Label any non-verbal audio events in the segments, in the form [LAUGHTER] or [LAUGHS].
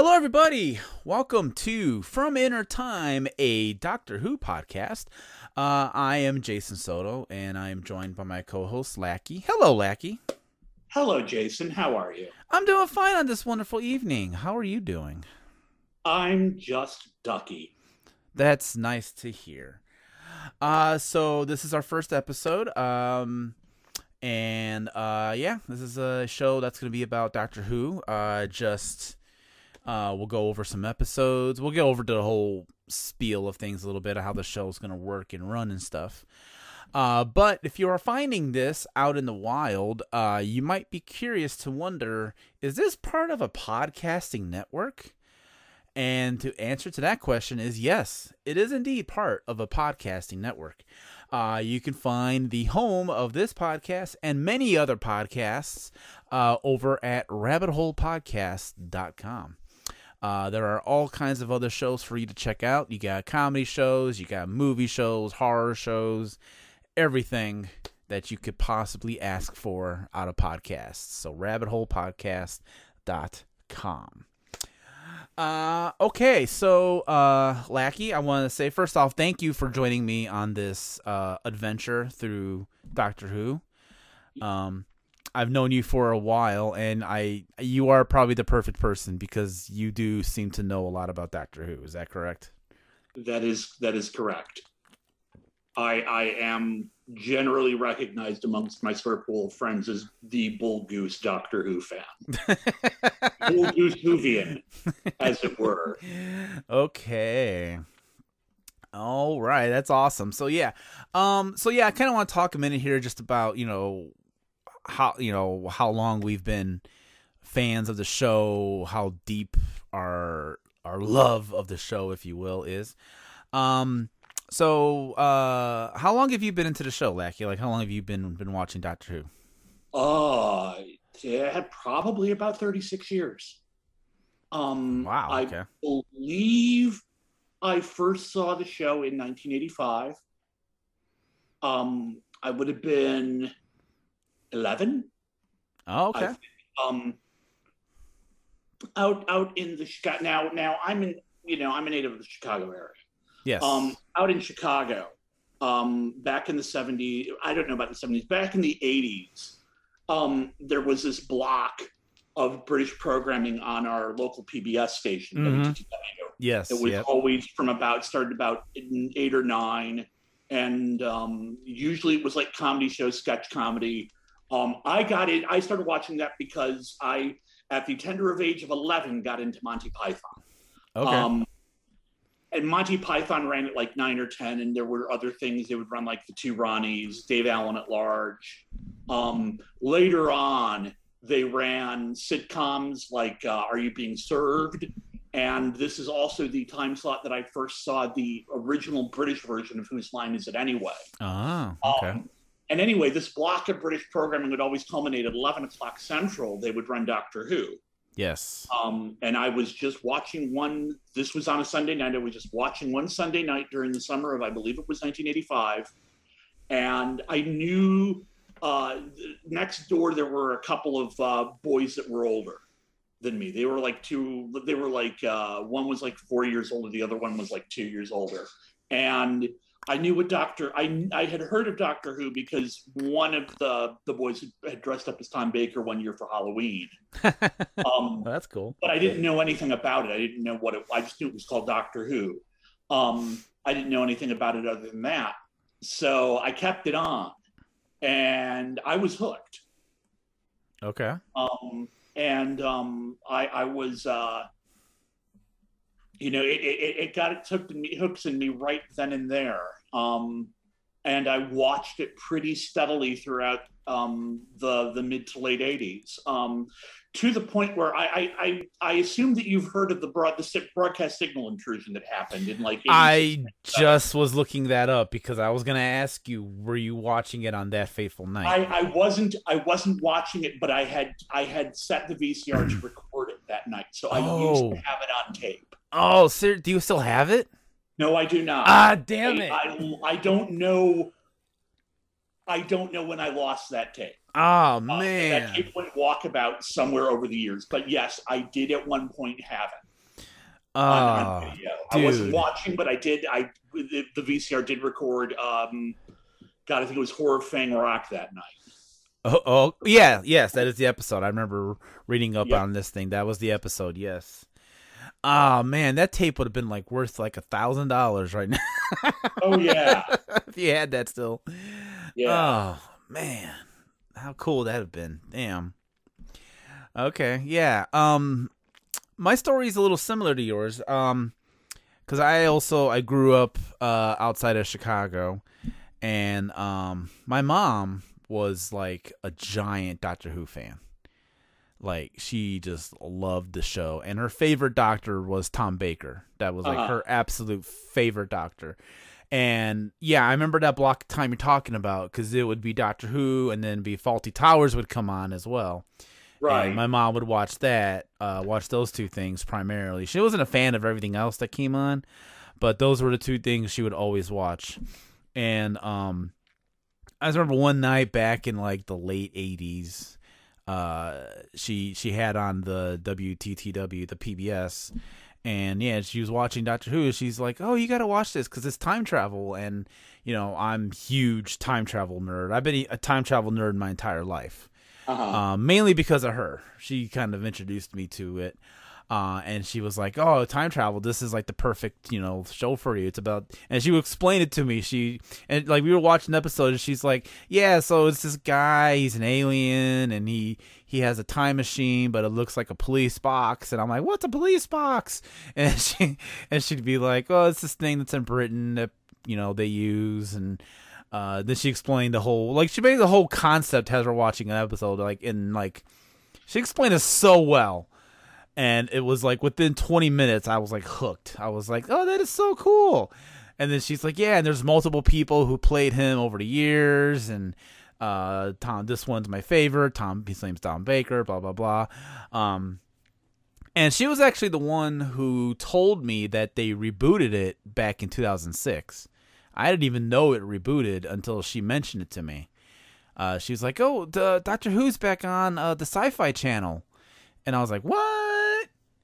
Hello, everybody. Welcome to From Inner Time, a Doctor Who podcast. Uh, I am Jason Soto, and I am joined by my co-host Lackey. Hello, Lackey. Hello, Jason. How are you? I'm doing fine on this wonderful evening. How are you doing? I'm just ducky. That's nice to hear. Uh, so this is our first episode. Um, and uh, yeah, this is a show that's going to be about Doctor Who. Uh, just uh, we'll go over some episodes. We'll get over to the whole spiel of things a little bit of how the show is going to work and run and stuff. Uh, but if you are finding this out in the wild, uh, you might be curious to wonder is this part of a podcasting network? And to answer to that question is yes, it is indeed part of a podcasting network. Uh, you can find the home of this podcast and many other podcasts uh, over at rabbitholepodcast.com. Uh, there are all kinds of other shows for you to check out. You got comedy shows, you got movie shows, horror shows, everything that you could possibly ask for out of podcasts. So, rabbitholepodcast.com. Uh, okay, so uh, Lackey, I want to say first off, thank you for joining me on this uh, adventure through Doctor Who. Um, I've known you for a while, and I you are probably the perfect person because you do seem to know a lot about Doctor Who. Is that correct? That is that is correct. I I am generally recognized amongst my circle of friends as the Bull Goose Doctor Who fan. [LAUGHS] Bull Goose Whovian, as it were. Okay. All right, that's awesome. So yeah, um, so yeah, I kind of want to talk a minute here just about you know how you know how long we've been fans of the show, how deep our our love of the show, if you will, is. Um, so uh, how long have you been into the show, Lackey? Like, how long have you been been watching Doctor Who? Uh, yeah, probably about thirty six years. Um, Wow, I okay. believe I first saw the show in 1985. Um, I would have been 11. Oh, okay. I- um, out out in the Chicago now. Now I'm in. You know, I'm a native of the Chicago area. yes. Um, out in Chicago, um, back in the 70s, I don't know about the 70s, back in the 80s, um, there was this block of British programming on our local PBS station, Mhm. Yes. It was yep. always from about, started about eight or nine. And um, usually it was like comedy shows, sketch comedy. Um, I got it, I started watching that because I, at the tender of age of 11, got into Monty Python. Okay. Um, and Monty Python ran at like nine or ten, and there were other things they would run like the two Ronnies, Dave Allen at Large. Um, later on, they ran sitcoms like uh, Are You Being Served? And this is also the time slot that I first saw the original British version of Whose Line Is It Anyway? oh, okay. Um, and anyway, this block of British programming would always culminate at 11 o'clock Central. They would run Doctor Who. yes. Um, and I was just watching one. This was on a Sunday night. I was just watching one Sunday night during the summer of, I believe it was 1985. And I knew uh, next door there were a couple of uh, boys that were older than me. They were like two. They were like uh, one was like four years older. The other one was like two years older. And I knew what Doctor. I I had heard of Doctor Who because one of the the boys had dressed up as Tom Baker one year for Halloween. [LAUGHS] Um, Well, that's cool. but I didn't know anything about it. I didn't know what it. I just knew it was called Doctor Who. Um, I didn't know anything about it other than that. So I kept it on, and I was hooked. Okay. Um, and um, I, I was, uh, you know, it, it, it got it took me hooks in me right then and there. Um, and I watched it pretty steadily throughout um, the the mid to late '80s. Um, to the point where I, I I, I assume that you've heard of the broad the broadcast signal intrusion that happened in like I just was looking that up because I was gonna ask you were you watching it on that fateful night? I, I wasn't I wasn't watching it but I had I had set the VCR to [CLEARS THROAT] record it that night. So I oh. used to have it on tape. Oh sir do you still have it no I do not ah damn it I, I, I don't know I don't know when I lost that tape Oh man, uh, that tape went walkabout somewhere over the years. But yes, I did at one point have it. Oh, on, on I wasn't watching, but I did. I the, the VCR did record. Um, God, I think it was Horror Fang Rock that night. Oh, oh, yeah, yes, that is the episode. I remember reading up yep. on this thing. That was the episode. Yes. Oh man, that tape would have been like worth like a thousand dollars right now. oh yeah, [LAUGHS] if you had that still. Yeah. Oh man how cool that would have been? Damn. Okay, yeah. Um, my story is a little similar to yours. Um, because I also I grew up uh outside of Chicago, and um my mom was like a giant Doctor Who fan. Like she just loved the show, and her favorite Doctor was Tom Baker. That was like uh-huh. her absolute favorite Doctor. And yeah, I remember that block of time you're talking about because it would be Doctor Who and then be Fawlty Towers would come on as well. Right. And my mom would watch that, uh, watch those two things primarily. She wasn't a fan of everything else that came on, but those were the two things she would always watch. And um, I just remember one night back in like the late '80s, uh, she she had on the WTTW, the PBS, and yeah, she was watching Doctor Who. She's like, "Oh, you got to watch this because it's time travel." And you know, I'm huge time travel nerd. I've been a time travel nerd my entire life, uh-huh. um, mainly because of her. She kind of introduced me to it. Uh, and she was like, "Oh, time travel. This is like the perfect, you know, show for you. It's about." And she would explain it to me. She and like we were watching an episode, and she's like, "Yeah, so it's this guy. He's an alien, and he he has a time machine, but it looks like a police box." And I'm like, "What's a police box?" [LAUGHS] And she and she'd be like, "Oh, it's this thing that's in Britain that you know they use." And uh, then she explained the whole like she made the whole concept as we're watching an episode, like in like she explained it so well and it was like within 20 minutes i was like hooked. I was like oh that is so cool. And then she's like yeah and there's multiple people who played him over the years and uh tom this one's my favorite. Tom his name's tom baker blah blah blah. Um and she was actually the one who told me that they rebooted it back in 2006 i didn't even know it rebooted until she mentioned it to me. Uh, she was like oh the doctor who's back on uh, the sci-fi channel. And i was like what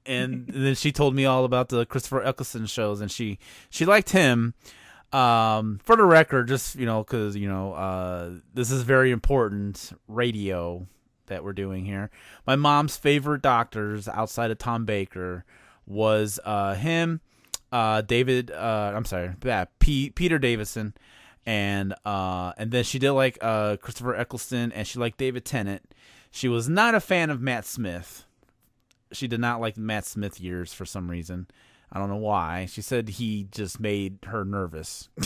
and then she told me all about the Christopher Eccleston shows, and she she liked him. Um, for the record, just you know, because you know, uh, this is very important radio that we're doing here. My mom's favorite doctors outside of Tom Baker was uh him, uh David. Uh, I'm sorry, yeah, P- Peter Davison, and uh, and then she did like uh Christopher Eccleston, and she liked David Tennant. She was not a fan of Matt Smith she did not like Matt Smith years for some reason. I don't know why. She said he just made her nervous. [LAUGHS]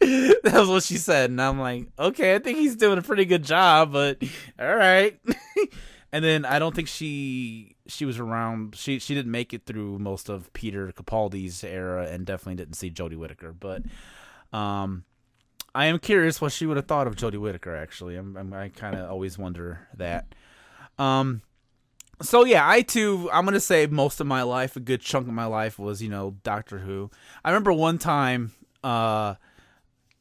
that was what she said, and I'm like, okay, I think he's doing a pretty good job, but all right. [LAUGHS] and then I don't think she she was around. She she didn't make it through most of Peter Capaldi's era, and definitely didn't see Jodie Whittaker. But um, I am curious what she would have thought of Jodie Whittaker. Actually, I'm, I'm i kind of always wonder that. Um, so yeah, I too, I'm gonna say most of my life, a good chunk of my life was you know Doctor Who. I remember one time, uh,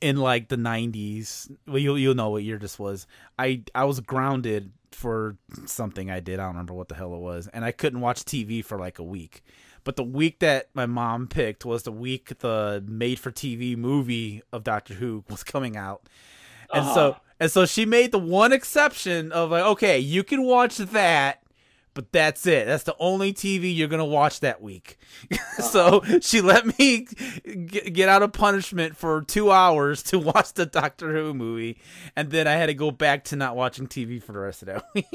in like the 90s. Well, you you'll know what year this was. I I was grounded for something I did. I don't remember what the hell it was, and I couldn't watch TV for like a week. But the week that my mom picked was the week the made for TV movie of Doctor Who was coming out. And uh-huh. so and so she made the one exception of like, okay, you can watch that but that's it. That's the only TV you're gonna watch that week. [LAUGHS] so she let me get out of punishment for two hours to watch the Doctor Who movie, and then I had to go back to not watching TV for the rest of that week.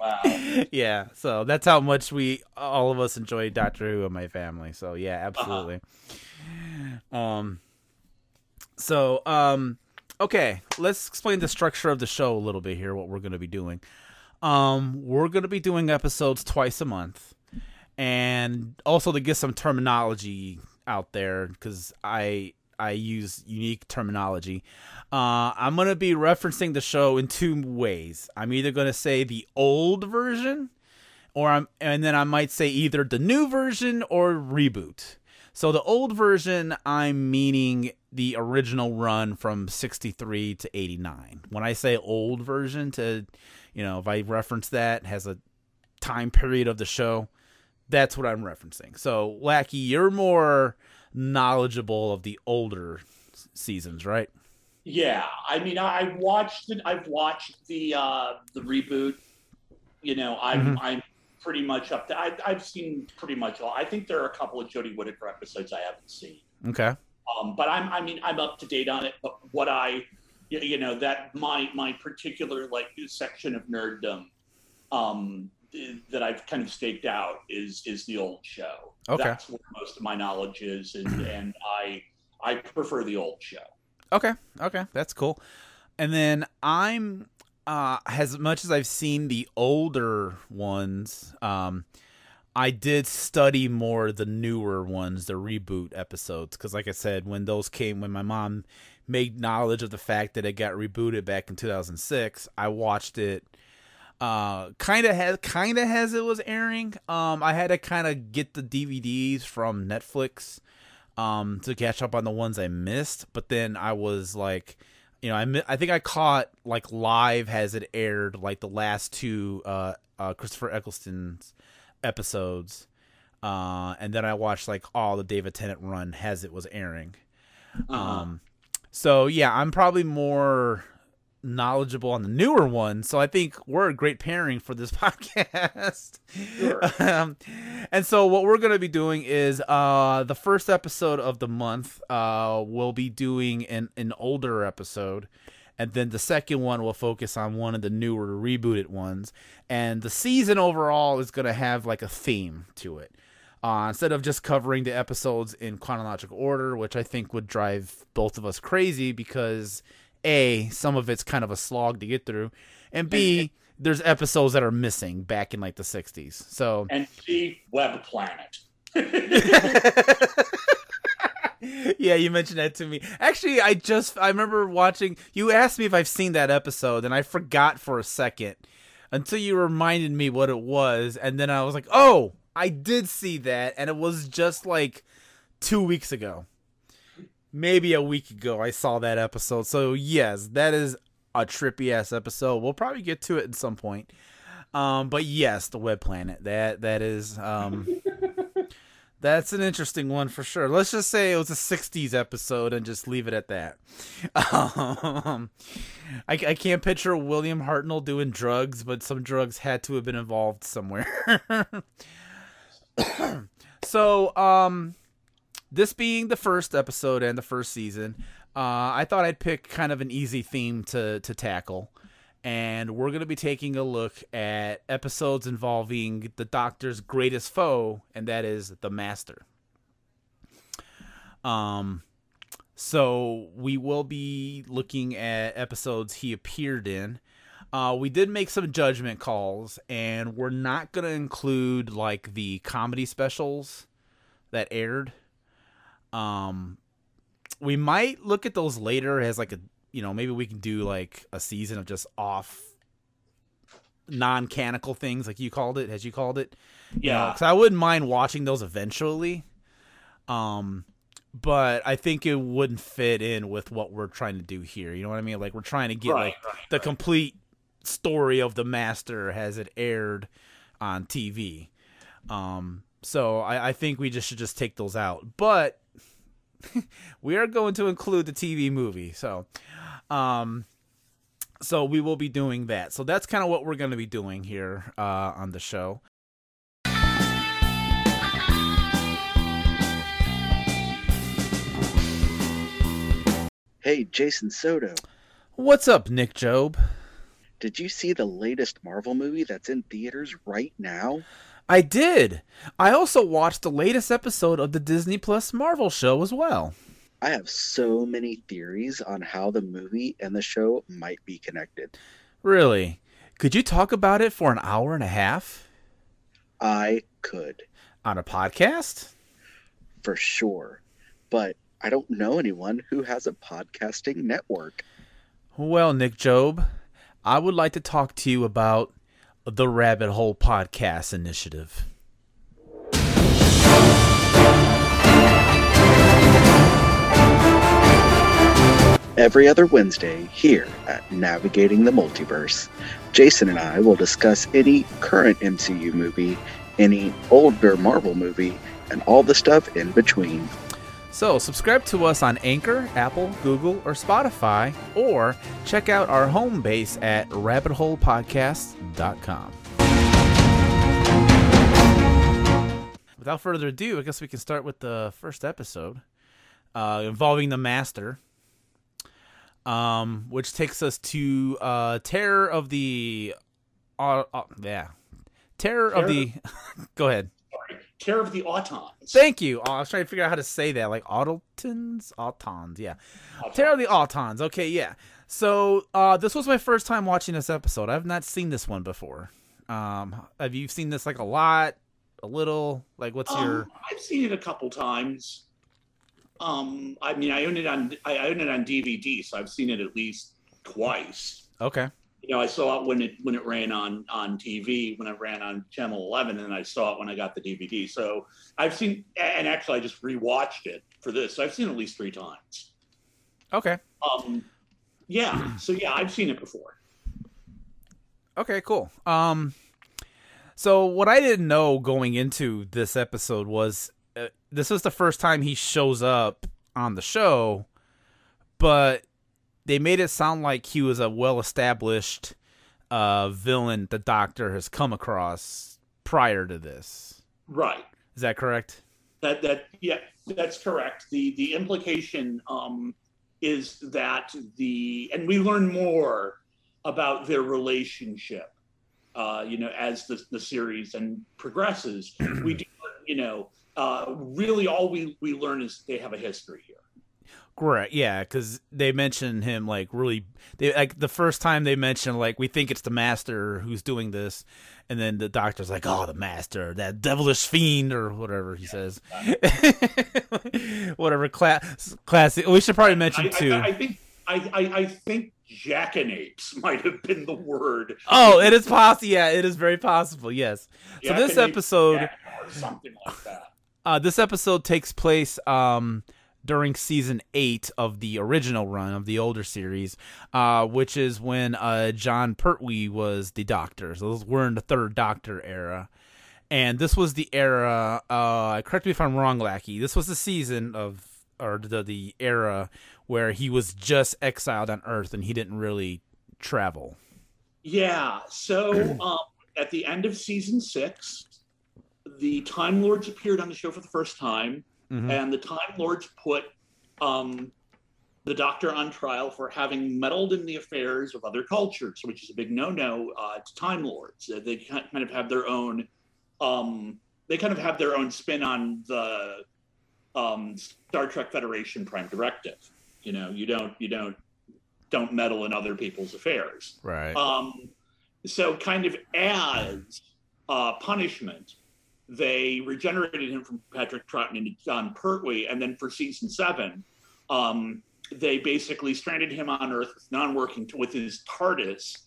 wow. [LAUGHS] Yeah. So that's how much we all of us enjoy Doctor Who in my family. So yeah, uh-huh. absolutely. Uh-huh. Um. So, um, okay, let's explain the structure of the show a little bit here. What we're going to be doing. Um, we're going to be doing episodes twice a month, and also to get some terminology out there because I I use unique terminology. Uh, I'm going to be referencing the show in two ways. I'm either going to say the old version, or I'm, and then I might say either the new version or reboot. So the old version, I'm meaning the original run from 63 to 89. When I say old version, to you know, if I reference that has a time period of the show, that's what I'm referencing. So Lackey, you're more knowledgeable of the older seasons, right? Yeah, I mean, I watched it. I've watched the uh, the reboot. You know, I'm mm-hmm. I'm pretty much up to. I, I've seen pretty much all. I think there are a couple of Jodie Whittaker episodes I haven't seen. Okay. Um, but I'm I mean I'm up to date on it. But what I you know that my my particular like section of nerddom um, that I've kind of staked out is is the old show. Okay. That's where most of my knowledge is, and, [CLEARS THROAT] and I I prefer the old show. Okay, okay, that's cool. And then I'm uh as much as I've seen the older ones, um I did study more the newer ones, the reboot episodes cuz like I said when those came when my mom made knowledge of the fact that it got rebooted back in 2006, I watched it uh kind of has kind of as it was airing um i had to kind of get the dvds from netflix um, to catch up on the ones I missed. But then I was like, you know, I I think I caught like live as it aired like the last two uh, uh, Christopher Eccleston's episodes, uh, and then I watched like all the David Tennant run as it was airing. Uh-huh. Um, so yeah, I'm probably more knowledgeable on the newer one, so I think we're a great pairing for this [LAUGHS] podcast. Sure. um, and so what we're going to be doing is uh, the first episode of the month uh, we'll be doing an, an older episode and then the second one will focus on one of the newer rebooted ones and the season overall is going to have like a theme to it uh, instead of just covering the episodes in chronological order which i think would drive both of us crazy because a some of it's kind of a slog to get through, and b there's episodes that are missing back in like the 60s. So and C Web Planet. [LAUGHS] [LAUGHS] [LAUGHS] yeah, you mentioned that to me. Actually, I just I remember watching. You asked me if I've seen that episode, and I forgot for a second until you reminded me what it was, and then I was like, "Oh, I did see that," and it was just like two weeks ago maybe a week ago I saw that episode. So yes, that is a trippy ass episode. We'll probably get to it at some point. Um, but yes, the Web Planet. That that is um, [LAUGHS] that's an interesting one for sure. Let's just say it was a '60s episode and just leave it at that. [LAUGHS] Um, I, I can't picture William Hartnell doing drugs, but some drugs had to have been involved somewhere. [LAUGHS] so um this being the first episode and the first season, uh, I thought I'd pick kind of an easy theme to to tackle, and we're gonna be taking a look at episodes involving the Doctor's greatest foe, and that is the Master. Um, so we will be looking at episodes he appeared in. Uh, we did make some judgment calls, and we're not gonna include like the comedy specials that aired um, we might look at those later as like a you know maybe we can do like a season of just off non-canonical things like you called it as you called it. Yeah. because i wouldn't mind watching those eventually. Um but i think it wouldn't fit in with what we're trying to do here. You know what i mean? Like we're trying to get right, like right, the right. complete story of the master as it aired on tv um so I, I think we just should just take those out. But [LAUGHS] we are going to include the TV movie. So, um, so we will be doing that. So that's kind of what we're going to be doing here uh, on the show. Hey, Jason Soto. What's up, Nick Job? Did you see the latest Marvel movie that's in theaters right now? I did. I also watched the latest episode of the Disney Plus Marvel show as well. I have so many theories on how the movie and the show might be connected. Really? Could you talk about it for an hour and a half I could, on a podcast? for sure. But I don't know anyone who has a podcasting network. Well, Nick Job, I would like to talk to you about the Rabbit Hole Podcast Initiative. Every other Wednesday here at Navigating the Multiverse, Jason and I will discuss any current MCU movie, any older Marvel movie, and all the stuff in between. So, subscribe to us on Anchor, Apple, Google, or Spotify, or check out our home base at rabbitholepodcast.com. Without further ado, I guess we can start with the first episode uh, involving the Master, um, which takes us to uh, Terror of the. Uh, uh, yeah. Terror, of the. [LAUGHS] Go ahead. Sorry. Terror of the Autons. Thank you. Oh, I was trying to figure out how to say that, like Autotons, Autons, yeah. Terror of the Autons. Okay, yeah. So uh, this was my first time watching this episode. I've not seen this one before. Um, have you seen this like a lot, a little? Like, what's your? Um, I've seen it a couple times. Um, I mean, I own it on I own it on DVD, so I've seen it at least twice. Okay. You know, I saw it when it when it ran on on TV when it ran on Channel 11, and I saw it when I got the DVD. So I've seen, and actually, I just rewatched it for this. So I've seen it at least three times. Okay. Um, yeah. So yeah, I've seen it before. Okay. Cool. Um, so what I didn't know going into this episode was uh, this is the first time he shows up on the show, but they made it sound like he was a well-established uh, villain the Doctor has come across prior to this. Right. Is that correct? That that yeah, that's correct. The the implication um, is that the and we learn more about their relationship. Uh, you know, as the the series and progresses, [CLEARS THROAT] we do. You know, uh, really, all we we learn is they have a history here. Correct. Yeah, because they mention him like really. They like the first time they mention like we think it's the master who's doing this, and then the doctor's like, "Oh, the master, that devilish fiend," or whatever he says. [LAUGHS] whatever class classic. We should probably mention I, too. I, I think I, I, I think jackanapes [LAUGHS] might have been the word. oh, it is possible. Yeah, it is very possible. Yes. So this episode. or something like that. Uh, this episode takes place um, during season eight of the original run of the older series, uh, which is when uh, Jon Pertwee was the Doctor. So we're in the third Doctor era, and this was the era. Uh, correct me if I'm wrong, Lackey. This was the season of or the the era where he was just exiled on Earth and he didn't really travel. Yeah. So um, at the end of season six, the Time Lords appeared on the show for the first time, Mhm. and the Time Lords put um, the Doctor on trial for having meddled in the affairs of other cultures, which is a big no-no uh, to Time Lords. Uh, They kind of have their own. Um, they kind of have their own spin on the um, Star Trek Federation Prime Directive. You know, you don't you don't don't meddle in other people's affairs. Right. Um, so, kind of as uh, punishment, they regenerated him from Patrick Troughton into Jon Pertwee, and then for season seven, um, they basically stranded him on Earth with non-working with his TARDIS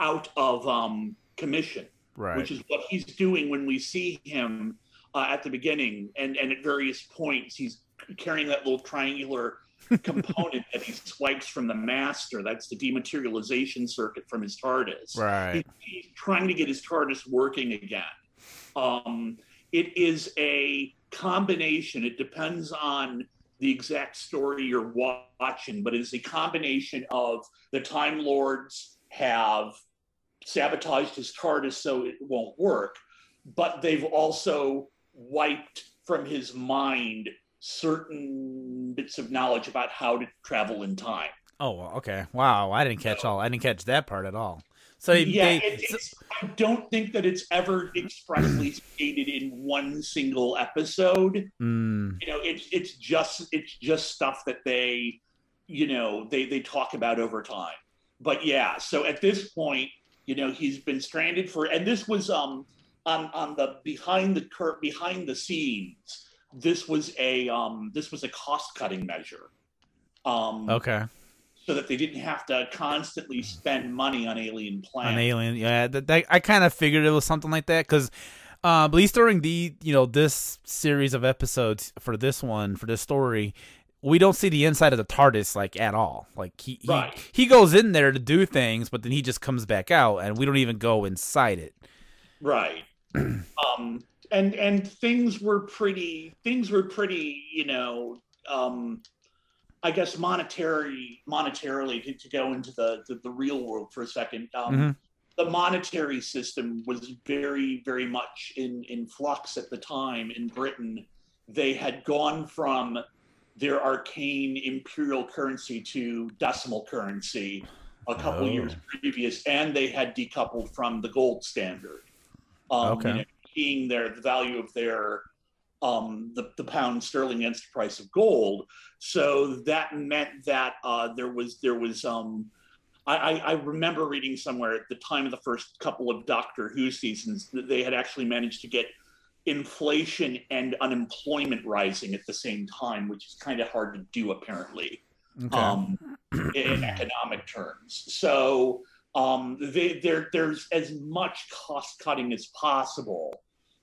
out of um, commission, right. which is what he's doing when we see him uh, at the beginning, and and at various points he's carrying that little triangular [LAUGHS] component that he swipes from the master. That's the dematerialization circuit from his TARDIS. right. He- he's trying to get his TARDIS working again. Um, it is a combination. It depends on the exact story you're watching, but it's a combination of the Time Lords have sabotaged his TARDIS so it won't work, but they've also wiped from his mind certain bits of knowledge about how to travel in time. Oh, okay. Wow, I didn't catch all. I didn't catch that part at all. So they, yeah, they it's, I don't think that it's ever expressly [CLEARS THROAT] stated in one single episode. mm, You know, it's it's just it's just stuff that they, you know, they they talk about over time. But yeah, so at this point, you know, he's been stranded for, and this was um on on the behind the cur behind the scenes. This was a um this was a cost cutting measure. Um, okay. So that they didn't have to constantly spend money on alien planets. An alien, yeah. That, that, I kind of figured it was something like that because, uh, at least during the you know this series of episodes for this one for this story, we don't see the inside of the TARDIS like at all. Like he he, Right. he goes in there to do things, but then he just comes back out, and we don't even go inside it. right [CLEARS THROAT] um and and things were pretty things were pretty you know um i guess monetary monetarily to, to go into the, the the real world for a second um Mhm. the monetary system was very very much in in flux at the time in britain they had gone from their arcane imperial currency to decimal currency a couple Oh. years previous and they had decoupled from the gold standard um, Okay. you know, seeing their the value of their um, the, the pound sterling against the price of gold. So that meant that uh, there was there was um, I, I, remember reading somewhere at the time of the first couple of Doctor Who seasons that they had actually managed to get inflation and unemployment rising at the same time, which is kind of hard to do apparently Okay. um, in economic terms. So um, they, there's as much cost cutting as possible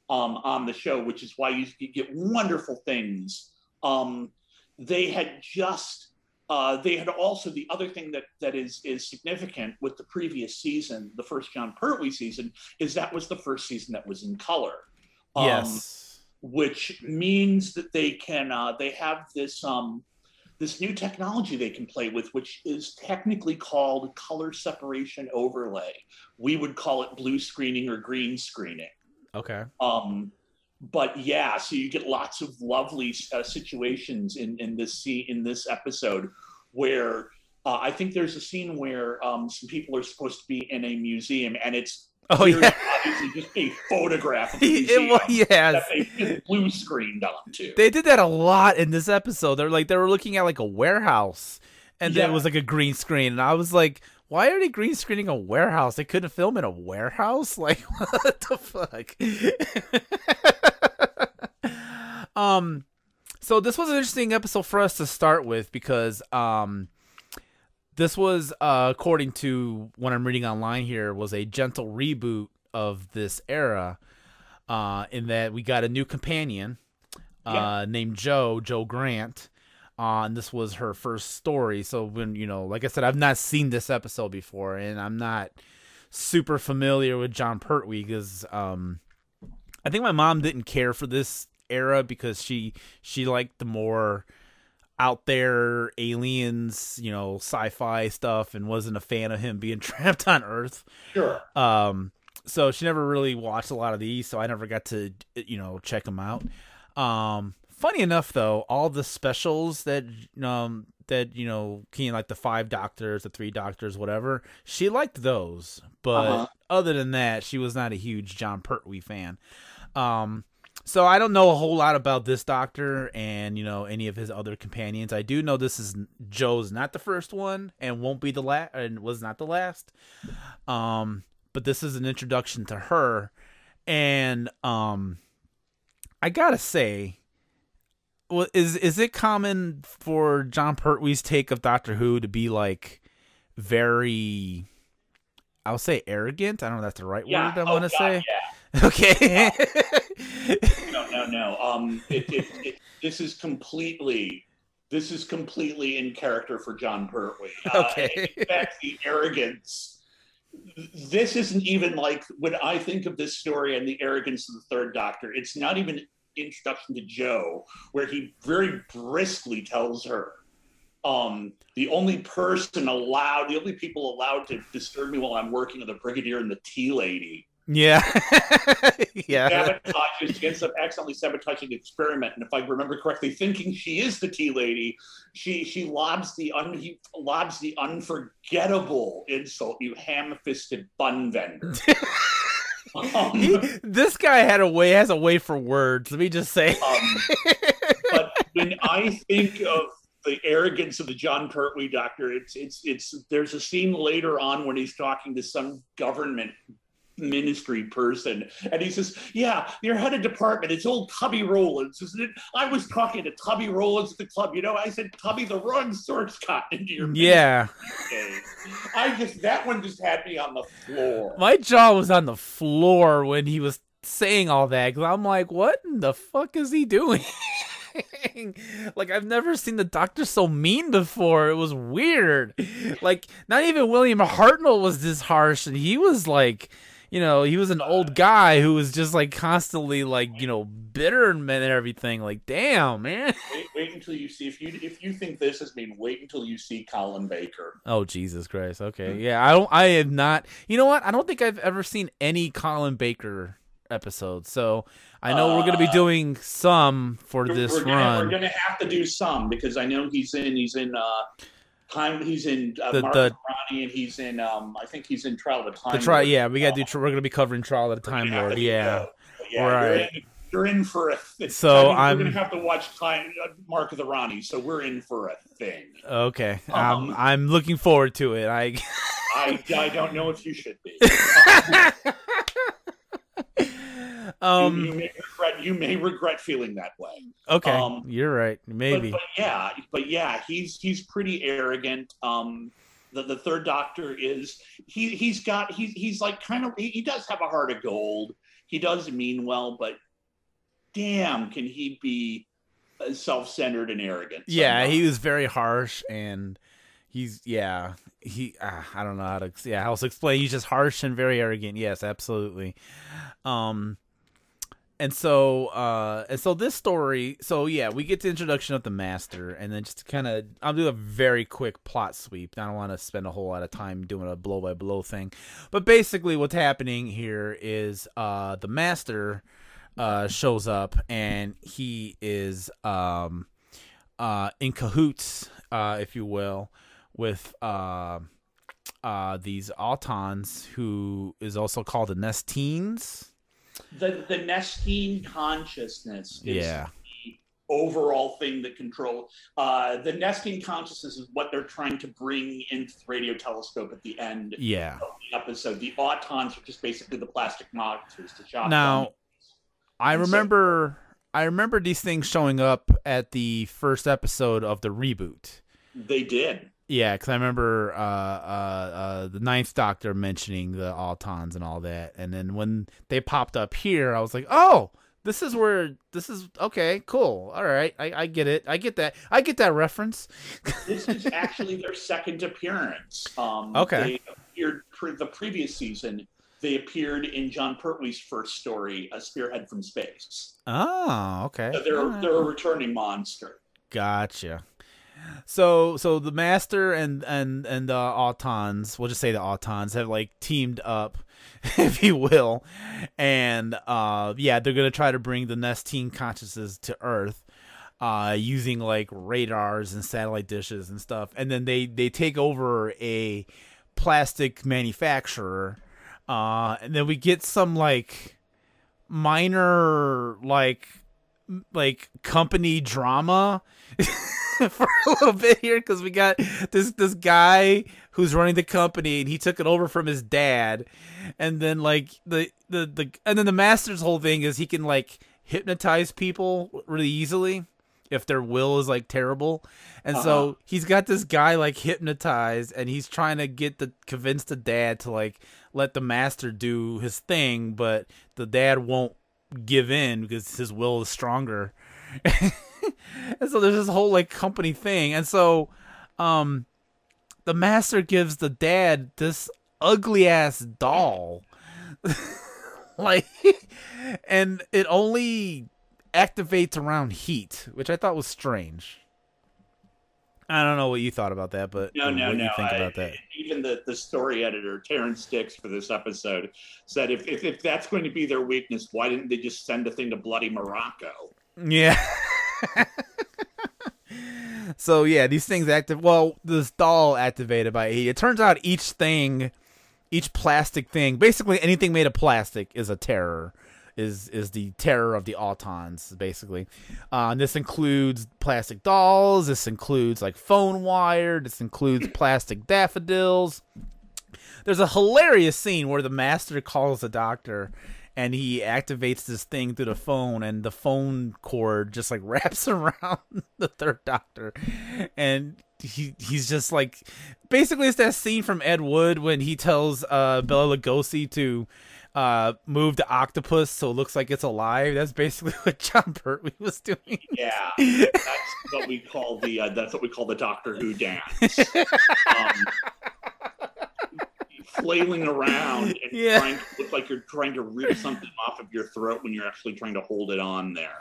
um, on the show, which is why you, you get wonderful things. Um, they had just uh, they had also the other thing that that is is significant with the previous season, the first Jon Pertwee season, is that was the first season that was in color. Um, yes. which means that they can uh, they have this um, this new technology they can play with, which is technically called color separation overlay. We would call it blue screening or green screening. Okay. Um, but yeah, so you get lots of lovely uh, situations in in this scene in this episode where. Uh, I think there's a scene where um, some people are supposed to be in a museum, and it's Oh yeah. obviously just a photograph of the [LAUGHS] it museum was yes. that they blue screened onto. They did that a lot in this episode. They're like they were looking at like a warehouse, and then it was like a green screen, and I was like, "Why are they green screening a warehouse? They couldn't film in a warehouse? [LAUGHS] Like what the fuck?" [LAUGHS] um, so this was an interesting episode for us to start with because um, this was uh, according to what I'm reading online here was a gentle reboot of this era, uh, in that we got a new companion uh, Yeah. named Jo, Jo Grant. Uh, and this was her first story. So when you know, like I said, I've not seen this episode before, and I'm not super familiar with Jon Pertwee because um, I think my mom didn't care for this era because she she liked the more out there aliens, you know, sci-fi stuff, and wasn't a fan of him being [LAUGHS] trapped on Earth. Sure. Um, so she never really watched a lot of these, so I never got to you know check them out. Um, funny enough, though, all the specials that um that you know, Keen like the five doctors, the three doctors, whatever, she liked those, but Uh-huh. other than that, she was not a huge Jon Pertwee fan. Um, so I don't know a whole lot about this doctor and you know any of his other companions. I do know this is Jo's not the first one and won't be the last and was not the last. Um, but this is an introduction to her, and um, I gotta say, well, is is it common for Jon Pertwee's take of Doctor Who to be like very? I'll say arrogant. I don't know if that's the right Yeah. word I oh, want to say. Yeah. [LAUGHS] Okay. [LAUGHS] No, no, no. Um, it, it, it, this is completely, this is completely in character for Jon Pertwee. Uh, Okay. In fact, the arrogance. This isn't even like when I think of this story and the arrogance of the Third Doctor. It's not even introduction to Jo, where he very briskly tells her, um, "The only person allowed, the only people allowed to disturb me while I'm working are the Brigadier and the Tea Lady." Yeah. [LAUGHS] yeah. Sabotages. She ends up accidentally sabotaging the experiment, and if I remember correctly, thinking she is the tea lady, she she lobs the un he lobs the unforgettable insult. You ham-fisted bun vendor. [LAUGHS] Um, He, this guy had a way has a way for words. Let me just say. Um, but when I think of the arrogance of the Jon Pertwee doctor, it's it's it's there's a scene later on when he's talking to some government ministry person. And he says yeah your head of department. It's old tubby rollins isn't it? I was talking to tubby rollins at the club. You know i said tubby the wrong source got into your yeah. I just that one just had me on the floor. My jaw was on the floor when he was saying all that because I'm like, what in the fuck is he doing? [LAUGHS] like I've never seen the doctor so mean before. It was weird. Like not even William Hartnell was this harsh, and he was like, you know, he was an old guy who was just like constantly like you know bitter and everything. Like, damn, man. [LAUGHS] wait, wait until you see if you if you think this has been wait until you see colin baker Oh Jesus Christ. Okay. Yeah, I don't I have not You know what? I don't think I've ever seen any Colin Baker episodes. So I know we're going to be Uh, doing some for this we're gonna, run. We're gonna have to do some because I know he's in. He's in. uh Time. He's in. Uh, The- Mark the- Rani, and he's in. Um, I think he's in Trial of the Time. The Lord. yeah, we got to do. We're going to be covering Trial of the Time gonna Lord. Yeah. Yeah. Right. You're in, you're in for a. Th- So I mean, We're gonna have to watch Time. Uh, Mark of the Rani. So we're in for a thing. Okay. Um, um, I'm looking forward to it. I [LAUGHS] I, I don't know if you should be. um [LAUGHS] you, you may regret. You may regret feeling that way. Okay, um, you're right. Maybe. But, but yeah, but yeah, he's he's pretty arrogant. Um, the, the third Doctor is he he's got he's he's like kind of he, he does have a heart of gold. He does mean well, but damn, can he be self-centered and arrogant? yeah, he was very harsh and he's yeah, he uh, I don't know how to yeah, how to explain. He's just harsh and very arrogant. Yes, absolutely. Um and so uh and so this story so yeah we get the introduction of the master and then just kind of i'll do a very quick plot sweep. I don't want to spend a whole lot of time doing a blow by blow thing. But basically what's happening here is uh the master uh shows up and he is um uh in cahoots uh if you will with uh uh these autons who is also called the Nestenes the the Nestene consciousness is yeah the overall thing that control uh, the Nestene consciousness is what they're trying to bring into the radio telescope at the end yeah of the episode. The autons are just basically the plastic monsters to shot. Now. I And so- remember I remember these things showing up at the first episode of the reboot. they did. Yeah, because I remember uh, uh, uh, the Ninth Doctor mentioning the Autons and all that, and then when they popped up here, I was like, "Oh, this is where this is okay, cool, all right, I, I get it, I get that, I get that reference." This is actually their second appearance. Um, Okay. They appeared pre- the previous season. They appeared in Jon Pertwee's first story, "A Spearhead from Space." Oh, okay, So they're right. they're a returning monster. Gotcha. So so the master and and and the Autons, we'll just say the Autons have like teamed up, [LAUGHS] if you will, and uh yeah, they're gonna try to bring the Nestene consciousness to Earth, uh using like radars and satellite dishes and stuff, and then they they take over a plastic manufacturer, uh, and then we get some like minor like like company drama [LAUGHS] for a little bit here because we got this this guy who's running the company and he took it over from his dad and then like the the the and then the master's whole thing is he can like hypnotize people really easily if their will is like terrible and Uh-huh. so he's got this guy like hypnotized and he's trying to get the convince the dad to like let the master do his thing but the dad won't give in because his will is stronger. [LAUGHS] And so there's this whole like company thing. And so um the master gives the dad this ugly ass doll. [LAUGHS] Like and it only activates around heat which i thought was strange I don't know what you thought about that, but No, no, what no. you think about that? Even the, the story editor, Terrance Dicks, for this episode, said if, if if that's going to be their weakness, why didn't they just send a thing to bloody Morocco? Yeah. so yeah, these things active. Well, this doll activated by. It turns out each thing, each plastic thing, basically anything made of plastic, is a terror. Is is the terror of the Autons basically? Uh, and this includes plastic dolls. This includes like phone wire. This includes [COUGHS] plastic daffodils. There's a hilarious scene where the master calls the doctor and he activates this thing through the phone and the phone cord just like [LAUGHS] wraps around the third doctor and he he's just like basically it's that scene from Ed Wood when he tells uh Bela Lugosi to uh move the octopus so it looks like it's alive that's basically [LAUGHS] what Jon Pertwee was doing Yeah, that's [LAUGHS] what we call the uh, that's what we call the Doctor Who dance. [LAUGHS] Um, flailing around and Yeah. trying to look like you're trying to rip something off of your throat when you're actually trying to hold it on there.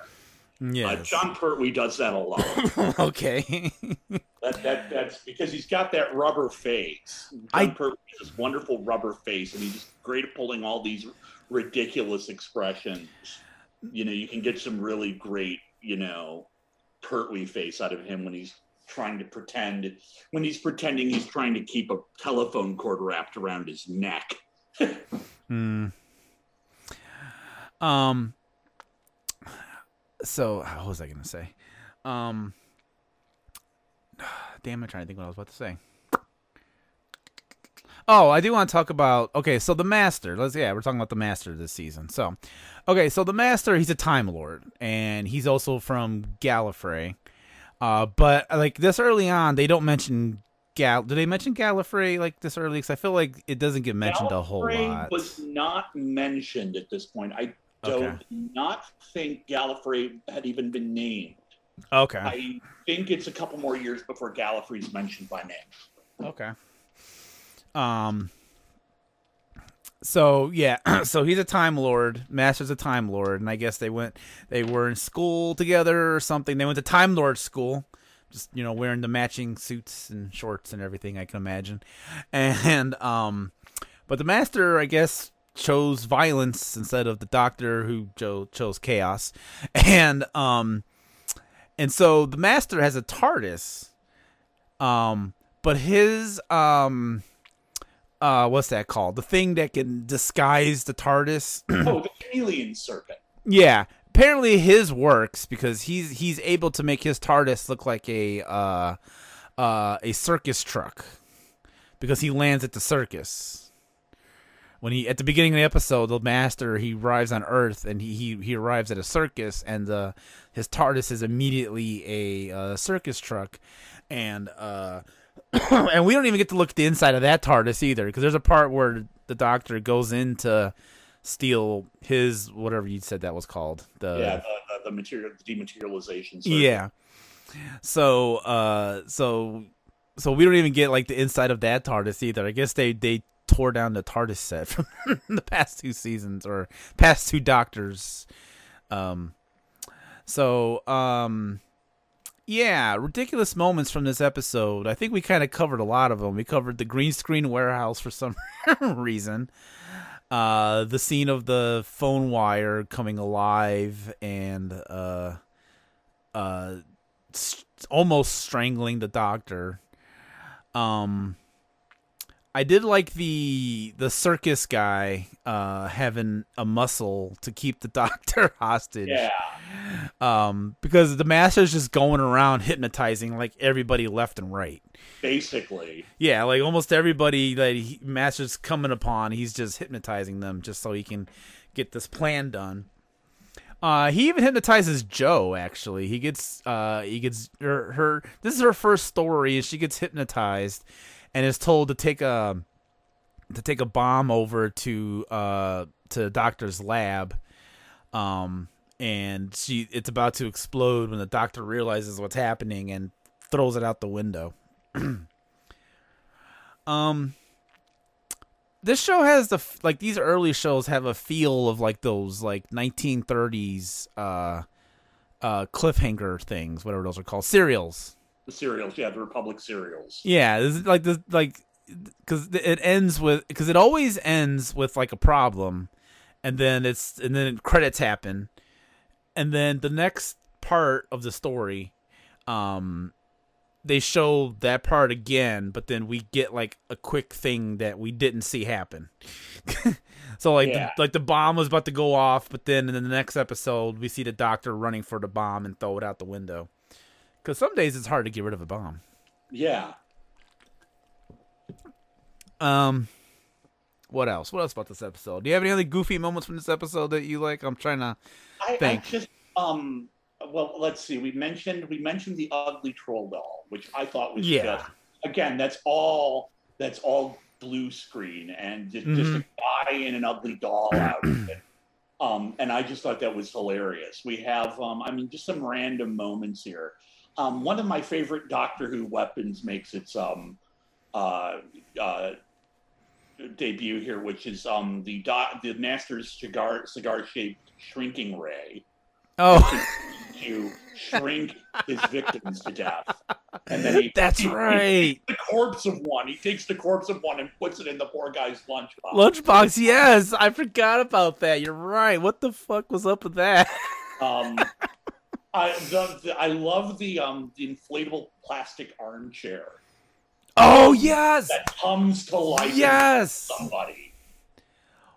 Uh, Jon Pertwee does that a lot. [LAUGHS] okay [LAUGHS] That, that that's because he's got that rubber face. Jon I- Pertwee has this wonderful rubber face, and he's just great at pulling all these ridiculous expressions. You know, you can get some really great, you know, Pertwee face out of him when he's trying to pretend when he's pretending he's trying to keep a telephone cord wrapped around his neck. [LAUGHS] Hmm. Um. So what was I gonna say? Um. [SIGHS] Damn, I'm trying to think what I was about to say. Oh, I do want to talk about. Okay, so the master. Let's yeah, we're talking about the master this season. So, okay, so the master, he's a time lord, and he's also from Gallifrey. Uh, but like this early on, they don't mention Gal. Do they mention Gallifrey like this early? Because I feel like it doesn't get mentioned a whole Gallifrey lot. was not mentioned at this point. I don't Okay. not think Gallifrey had even been named. Okay. I think it's a couple more years before Gallifrey's mentioned by name. Okay. Um. So yeah, [CLEARS THROAT] so he's a time lord. Master's a time lord, and I guess they went. They were in school together or something. They went to time lord school, just you know wearing the matching suits and shorts and everything. I can imagine, [LAUGHS] and um, but the master, I guess, chose violence instead of the doctor who cho- chose chaos, [LAUGHS] and um, and so the master has a TARDIS, um, but his um uh what's that called? The thing that can disguise the tardis. [CLEARS THROAT] Oh, the chameleon circuit. yeah. Apparently his works because he's he's able to make his tardis look like a uh uh a circus truck because he lands at the circus when he at the beginning of the episode the master he arrives on earth and he he, he arrives at a circus and uh his tardis is immediately a uh, circus truck and uh [COUGHS] and we don't even get to look at the inside of that TARDIS either, because there's a part where the Doctor goes in to steal his whatever you said that was called. The yeah, the, the, the material, the dematerialization. Circuit. yeah. So uh, so so we don't even get like the inside of that TARDIS either. I guess they they tore down the TARDIS set [LAUGHS] from the past two seasons or past two Doctors. Um. So um. Yeah, ridiculous moments from this episode. I think we kind of covered a lot of them. We covered the green screen warehouse for some [LAUGHS] reason. Uh, the scene of the phone wire coming alive and uh, uh, s- almost strangling the doctor. Um, I did like the the circus guy uh, having a muscle to keep the [LAUGHS] doctor hostage Yeah, um, because the master's just going around hypnotizing like everybody left and right. basically. Yeah, like almost everybody that he, master's coming upon, he's just hypnotizing them just so he can get this plan done. Uh, he even hypnotizes Jo. Actually, he gets uh, he gets her, her. This is her first story. Is she gets hypnotized and is told to take a to take a bomb over to uh to the doctor's lab. Um, and she it's about to explode when the doctor realizes what's happening and throws it out the window. [CLEARS THROAT] um this show has the like these early shows have a feel of like those like 1930s uh uh cliffhanger things whatever those are called serials The serials, yeah, the Republic serials. Yeah, this is like this like because it ends with because it always ends with like a problem, and then it's and then credits happen, and then the next part of the story, um, they show that part again, but then we get like a quick thing that we didn't see happen. [LAUGHS] so like Yeah. the, like the bomb was about to go off, but then in the next episode we see the doctor running for the bomb and throw it out the window. Because some days it's hard to get rid of a bomb. Yeah. Um, what else? What else about this episode? Do you have any other goofy moments from this episode that you like? I'm trying to. I, I Think. just um well let's see we mentioned we mentioned the ugly troll doll which I thought was Yeah. just again that's all that's all blue screen and just, just a Mm-hmm. guy in an ugly doll outfit. Um, and I just thought that was hilarious. We have, um, I mean, just some random moments here. Um, one of my favorite Doctor Who weapons makes its um, uh, uh, debut here, which is um, the do- the Master's cigar cigar shaped shrinking ray Oh, to shrink his victims to death. And then he, that's he- he right. the corpse of one. He takes the corpse of one and puts it in the poor guy's lunchbox. Lunchbox, yes, I forgot about that. You're right. What the fuck was up with that? Um, I the, the, I love the um the inflatable plastic armchair Oh yes, that comes to life. yes. somebody.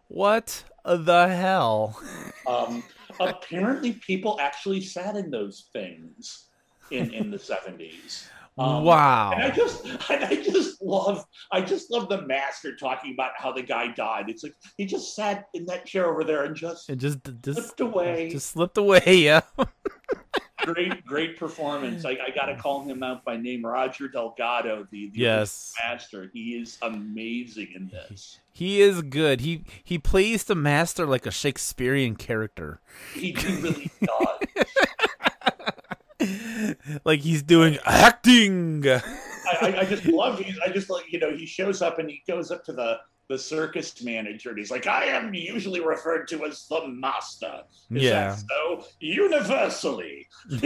What the hell? Um, apparently, people actually sat in those things in in the seventies. Um, wow. And I just, [LAUGHS] and I just love, I just love the master talking about how the guy died. It's like he just sat in that chair over there and just It just just slipped away. just slipped away. [LAUGHS] Yeah. great, great performance. I, I got to call him out by name, Roger Delgado, the, the Yes. master. He is amazing in this. He is good. He he plays the master like a Shakespearean character. He, he really does. [LAUGHS] like he's doing acting. I, I, I just love. He, I just like you know. He shows up and he goes up to the the circus manager and he's like, "I am usually referred to as the master. Is Yeah. so universally?" [LAUGHS]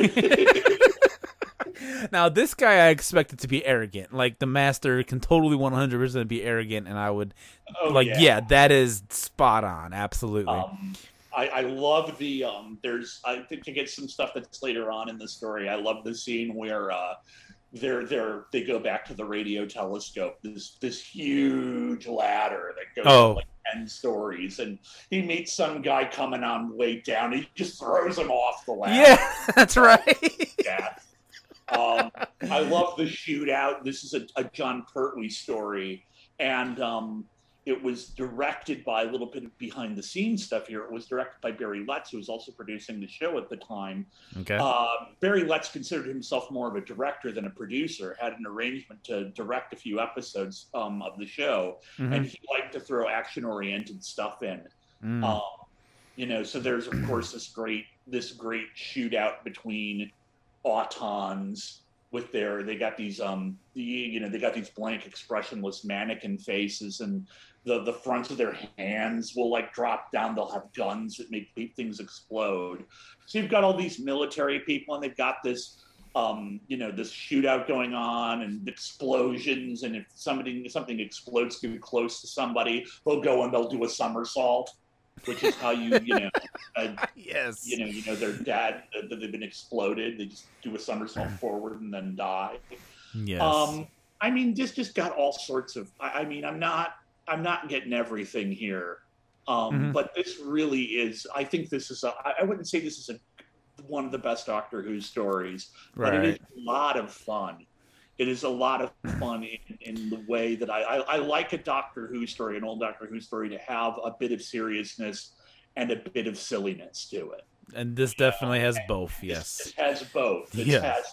now this guy I expected to be arrogant. Like the master can totally 100% be arrogant and I would Oh, like yeah. that is spot on. Absolutely. Um, I, I love the um. There's I think to get some stuff that's later on in the story. I love the scene where uh, they're they're they go back to the radio telescope. This this huge ladder that goes Oh. like ten stories, and he meets some guy coming on way down. He just throws him off the ladder. yeah, [LAUGHS] that's right. death. Um, I love the shootout. This is a, a Jon Pertwee story, and um, it was directed by a little bit of behind the scenes stuff here. It was directed by Barry Letts, who was also producing the show at the time. okay. Uh, Barry Letts considered himself more of a director than a producer. Had an arrangement to direct a few episodes um, of the show, Mhm. and he liked to throw action-oriented stuff in. Mm. Um, you know, so there's of course this great this great shootout between autons with their they got these um the, you know they got these blank expressionless mannequin faces and the the fronts of their hands will like drop down they'll have guns that make things explode so you've got all these military people and they've got this um you know this shootout going on and explosions and if somebody something explodes too close to somebody they'll go and they'll do a somersault which is how you you know [LAUGHS] uh, yes. you know, you know, their dad that they've been exploded. They just do a somersault forward and then die. yes. Um, I mean, just just got all sorts of. I, I mean, I'm not I'm not getting everything here, um, Mhm. but this really is. I think this is. A, I I wouldn't say this is a one of the best Doctor Who stories, but it is a lot of fun. It is a lot of [LAUGHS] fun in, in the way that I, I, I like a Doctor Who story, an old Doctor Who story, to have a bit of seriousness and a bit of silliness to it. And this definitely has both. Yes. This has both. This Yeah. has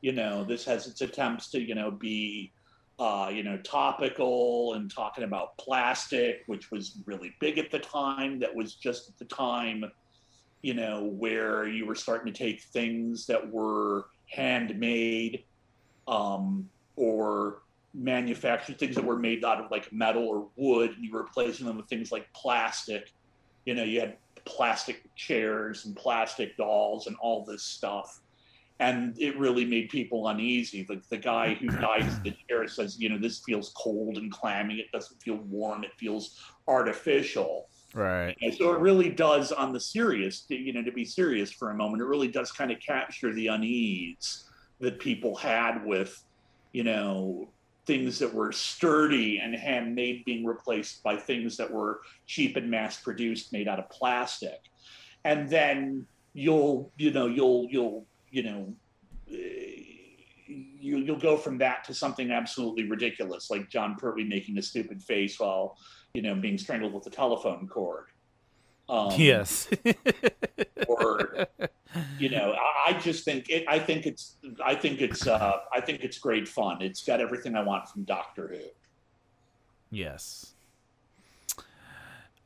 you know, this has its attempts to, you know, be uh, you know, topical and talking about plastic, which was really big at the time. That was just at the time, you know, where you were starting to take things that were handmade um, or manufactured things that were made out of like metal or wood, and you were replacing them with things like plastic. You know, you had plastic chairs and plastic dolls and all this stuff. And it really made people uneasy. The, the guy who mm-hmm. dies in the chair says, you know, this feels cold and clammy. It doesn't feel warm. It feels artificial. Right. And so it really does, on the serious, you know, to be serious for a moment, it really does kind of capture the unease that people had with, you know, things that were sturdy and handmade being replaced by things that were cheap and mass produced made out of plastic. And then you'll, you know, you'll, you'll, you know, you, you'll go from that to something absolutely ridiculous, like Jon Pertwee making a stupid face while, you know, being strangled with a telephone cord. Um, yes. [LAUGHS] or you know, I, I, just think it. I think it's. I think it's. Uh, I think it's great fun. It's got everything I want from Doctor Who. Yes,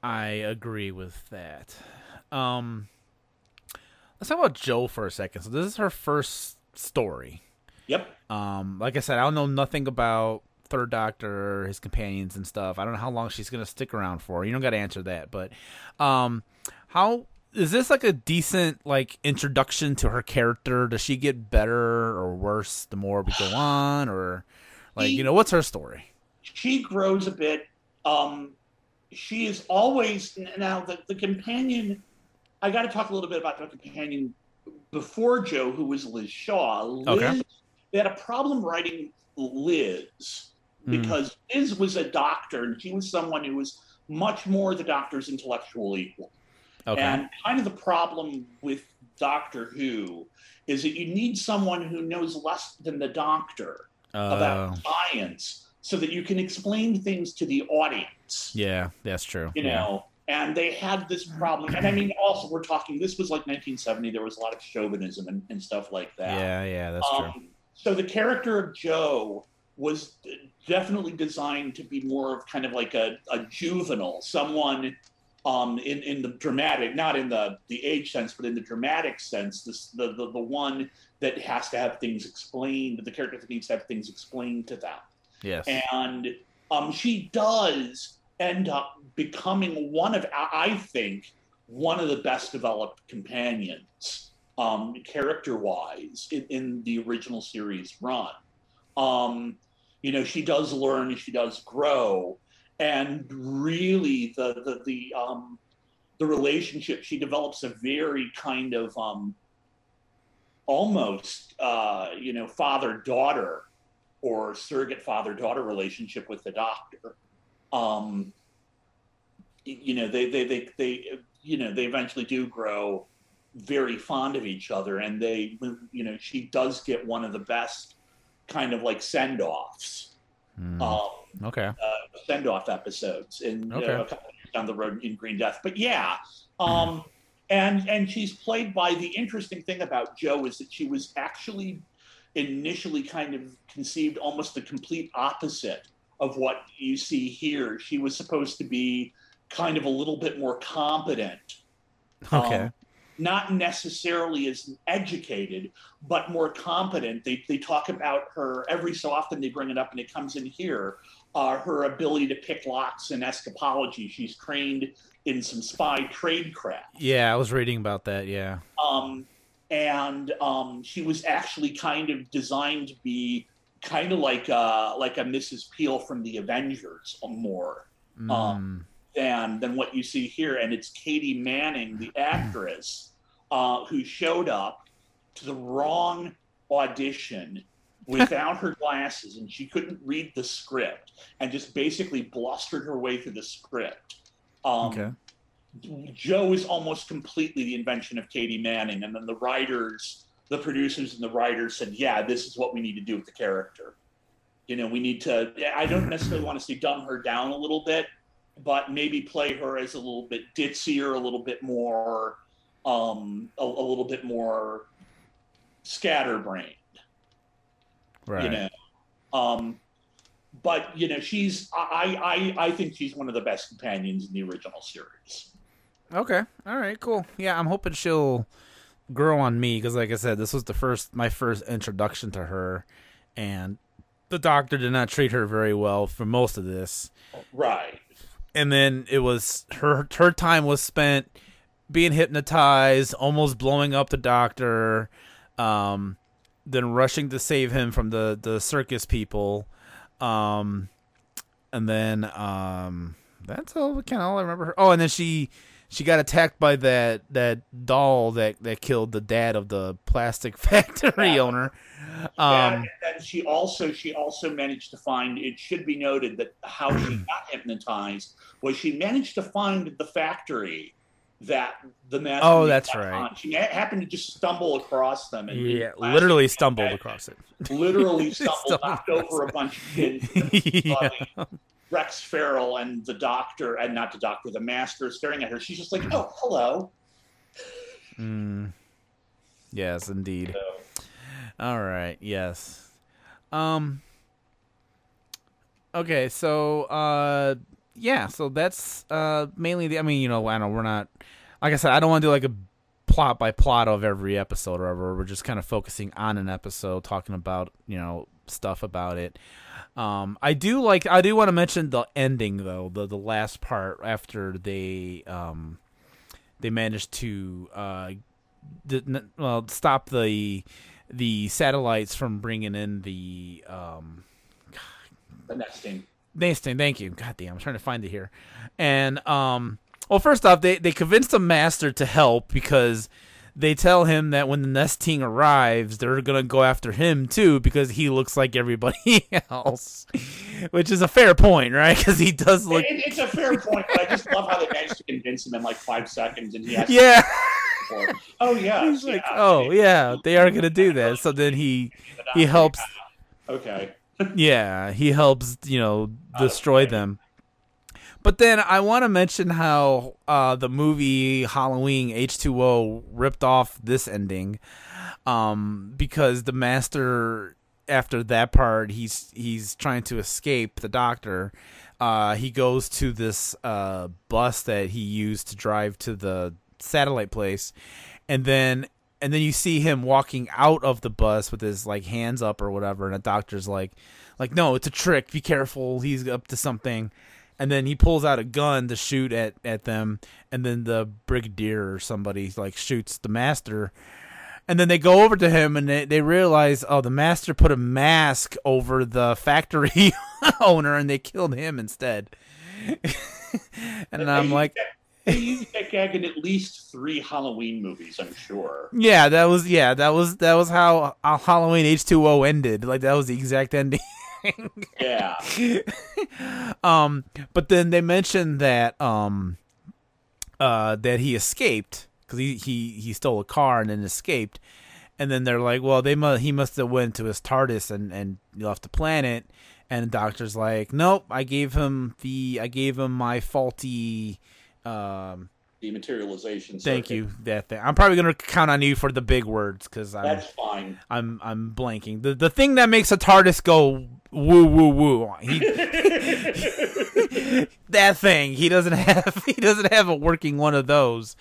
I agree with that. Um, let's talk about Jo for a second. So this is her first story. Yep. Um, like I said, I don't know nothing about Third Doctor, his companions and stuff. I don't know how long she's gonna stick around for. You don't got to answer that, but um, how is this like a decent like introduction to her character? Does she get better or worse the more we go on, or like you know what's her story? She grows a bit. Um, she is always now the the companion. I got to talk a little bit about the companion before Jo, who was Liz Shaw. Liz, okay. they had a problem writing Liz Hmm. because mm. Liz was a doctor and she was someone who was much more the doctor's intellectual equal. Okay. And kind of the problem with Doctor Who is that you need someone who knows less than the doctor uh, about science so that you can explain things to the audience. Yeah, that's true. You yeah. know, and they had this problem. And I mean, also, we're talking, this was like 1970. There was a lot of chauvinism and, and stuff like that. Yeah, yeah, that's um, true. So the character of Jo was definitely designed to be more of kind of like a, a juvenile, someone um, in in the dramatic, not in the the age sense, but in the dramatic sense, this the the, the one that has to have things explained, the character that needs to have things explained to them. Yes, and um, she does end up becoming one of, I think, one of the best developed companions, um, character wise, in, in the original series run. Um, you know, she does learn, she does grow, and really the the the um, the relationship she develops a very kind of um, almost uh, you know father daughter or surrogate father daughter relationship with the doctor. Um, you know, they, they they they you know they eventually do grow very fond of each other, and they you know she does get one of the best kind of like send offs. Mm. Um, okay. Uh, send off episodes in okay. uh, a couple years down the road in Green Death. But yeah, um, mm. and and she's played by the interesting thing about Jo is that she was actually initially kind of conceived almost the complete opposite of what you see here. She was supposed to be kind of a little bit more competent. Okay. Um, not necessarily as educated, but more competent. They, they talk about her every so often, they bring it up and it comes in here uh, her ability to pick locks and escapology. She's trained in some spy tradecraft. Yeah, I was reading about that. Yeah. Um, and um, she was actually kind of designed to be kind of like a, like a Mrs. Peel from the Avengers, more. Um, mm. Um, than than what you see here. And it's Katy Manning, the actress, uh, who showed up to the wrong audition [LAUGHS] without her glasses, and she couldn't read the script, and just basically blustered her way through the script. Um, okay. Jo is almost completely the invention of Katy Manning, and then the writers, the producers, and the writers said, "Yeah, this is what we need to do with the character." You know, we need to. I don't necessarily want to say dumb her down a little bit, but maybe play her as a little bit ditzier, a little bit more, um, a, a little bit more scatterbrained. Right. You know, um, but you know, she's I, I I think she's one of the best companions in the original series. Okay. All right. Cool. Yeah, I'm hoping she'll grow on me because, like I said, this was the first my first introduction to her, and the doctor did not treat her very well for most of this. Right and then it was her her time was spent being hypnotized, almost blowing up the doctor. Um, then rushing to save him from the the circus people, um, and then um, that's all kind of all I remember. Her. Oh, and then she she got attacked by that that doll that that killed the dad of the plastic [LAUGHS] factory Yeah. owner. and, Um, and she also she also managed to find. It should be noted that how she [CLEARS THROAT] got hypnotized was she managed to find the factory that the master. Oh, that's right. on. She happened to just stumble across them and yeah, literally stumbled across it. Literally stumbled, [LAUGHS] Stumbled knocked over a bunch of kids. [LAUGHS] yeah. Rex Farrel and the doctor, and not the doctor, the master, staring at her. She's just like, "Oh, hello." Mm. Yes, indeed. So, All right. Yes. Um. Okay. So. Uh. Yeah. So that's uh mainly the. I mean, you know, I know we're not. Like I said, I don't want to do like a plot by plot of every episode or whatever. We're just kind of focusing on an episode, talking about you know stuff about it. Um, I do like. I do want to mention the ending though. The the last part after they um they managed to uh did well stop the the satellites from bringing in the um the Nestene. Nestene. Thank you. God damn, I'm trying to find it here. And um, well, first off, they they convinced the master to help because they tell him that when the Nestene arrives, they're gonna go after him too because he looks like everybody [LAUGHS] else, which is a fair point, right? Because he does look. It- it's a fair point, but I just love how they managed to convince him in like five seconds, and he has. Yeah, To oh yeah. [LAUGHS] he's like, oh yeah, they are gonna do that. So then he he helps Okay. [LAUGHS] yeah, he helps, you know, destroy them. But then I want to mention how uh, the movie Halloween H2O ripped off this ending um, because the master after that part he's he's trying to escape the doctor. Uh, he goes to this uh, bus that he used to drive to the satellite place and then and then you see him walking out of the bus with his like hands up or whatever and the doctor's like like no it's a trick. Be careful. He's up to something and then he pulls out a gun to shoot at at them and then the brigadier or somebody like shoots the master and then they go over to him and they, they realize oh the master put a mask over the factory [LAUGHS] owner and they killed him instead [LAUGHS] and i'm like They used that gag in at least three Halloween movies, I'm sure. Yeah, that was yeah, that was that was how Halloween H two O ended. Like that was the exact ending. [LAUGHS] Yeah. [LAUGHS] um, but then they mentioned that um, uh, that he escaped because he, he he stole a car and then escaped, and then they're like, well, they must he must have went to his TARDIS and and left the planet, and the doctor's like, nope, I gave him the I gave him my faulty. Um, Dematerialization. thank circuit. you. That thing. I'm probably gonna count on you for the big words because I'm That's fine. I'm I'm blanking. The the thing that makes a TARDIS go woo woo woo. He [LAUGHS] that thing. He doesn't have [LAUGHS] he doesn't have a working one of those.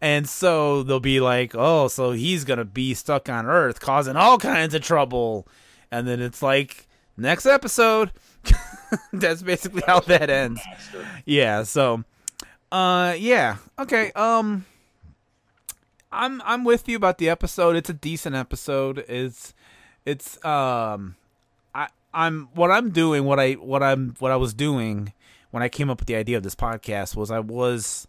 And so they'll be like, "Oh, so he's going to be stuck on Earth causing all kinds of trouble." And then it's like, "Next episode." [LAUGHS] That's basically how that ends. Yeah, so uh yeah. Okay. Um I'm I'm with you about the episode. It's a decent episode. It's it's um I I'm what I'm doing, what I what I'm what I was doing when I came up with the idea of this podcast was I was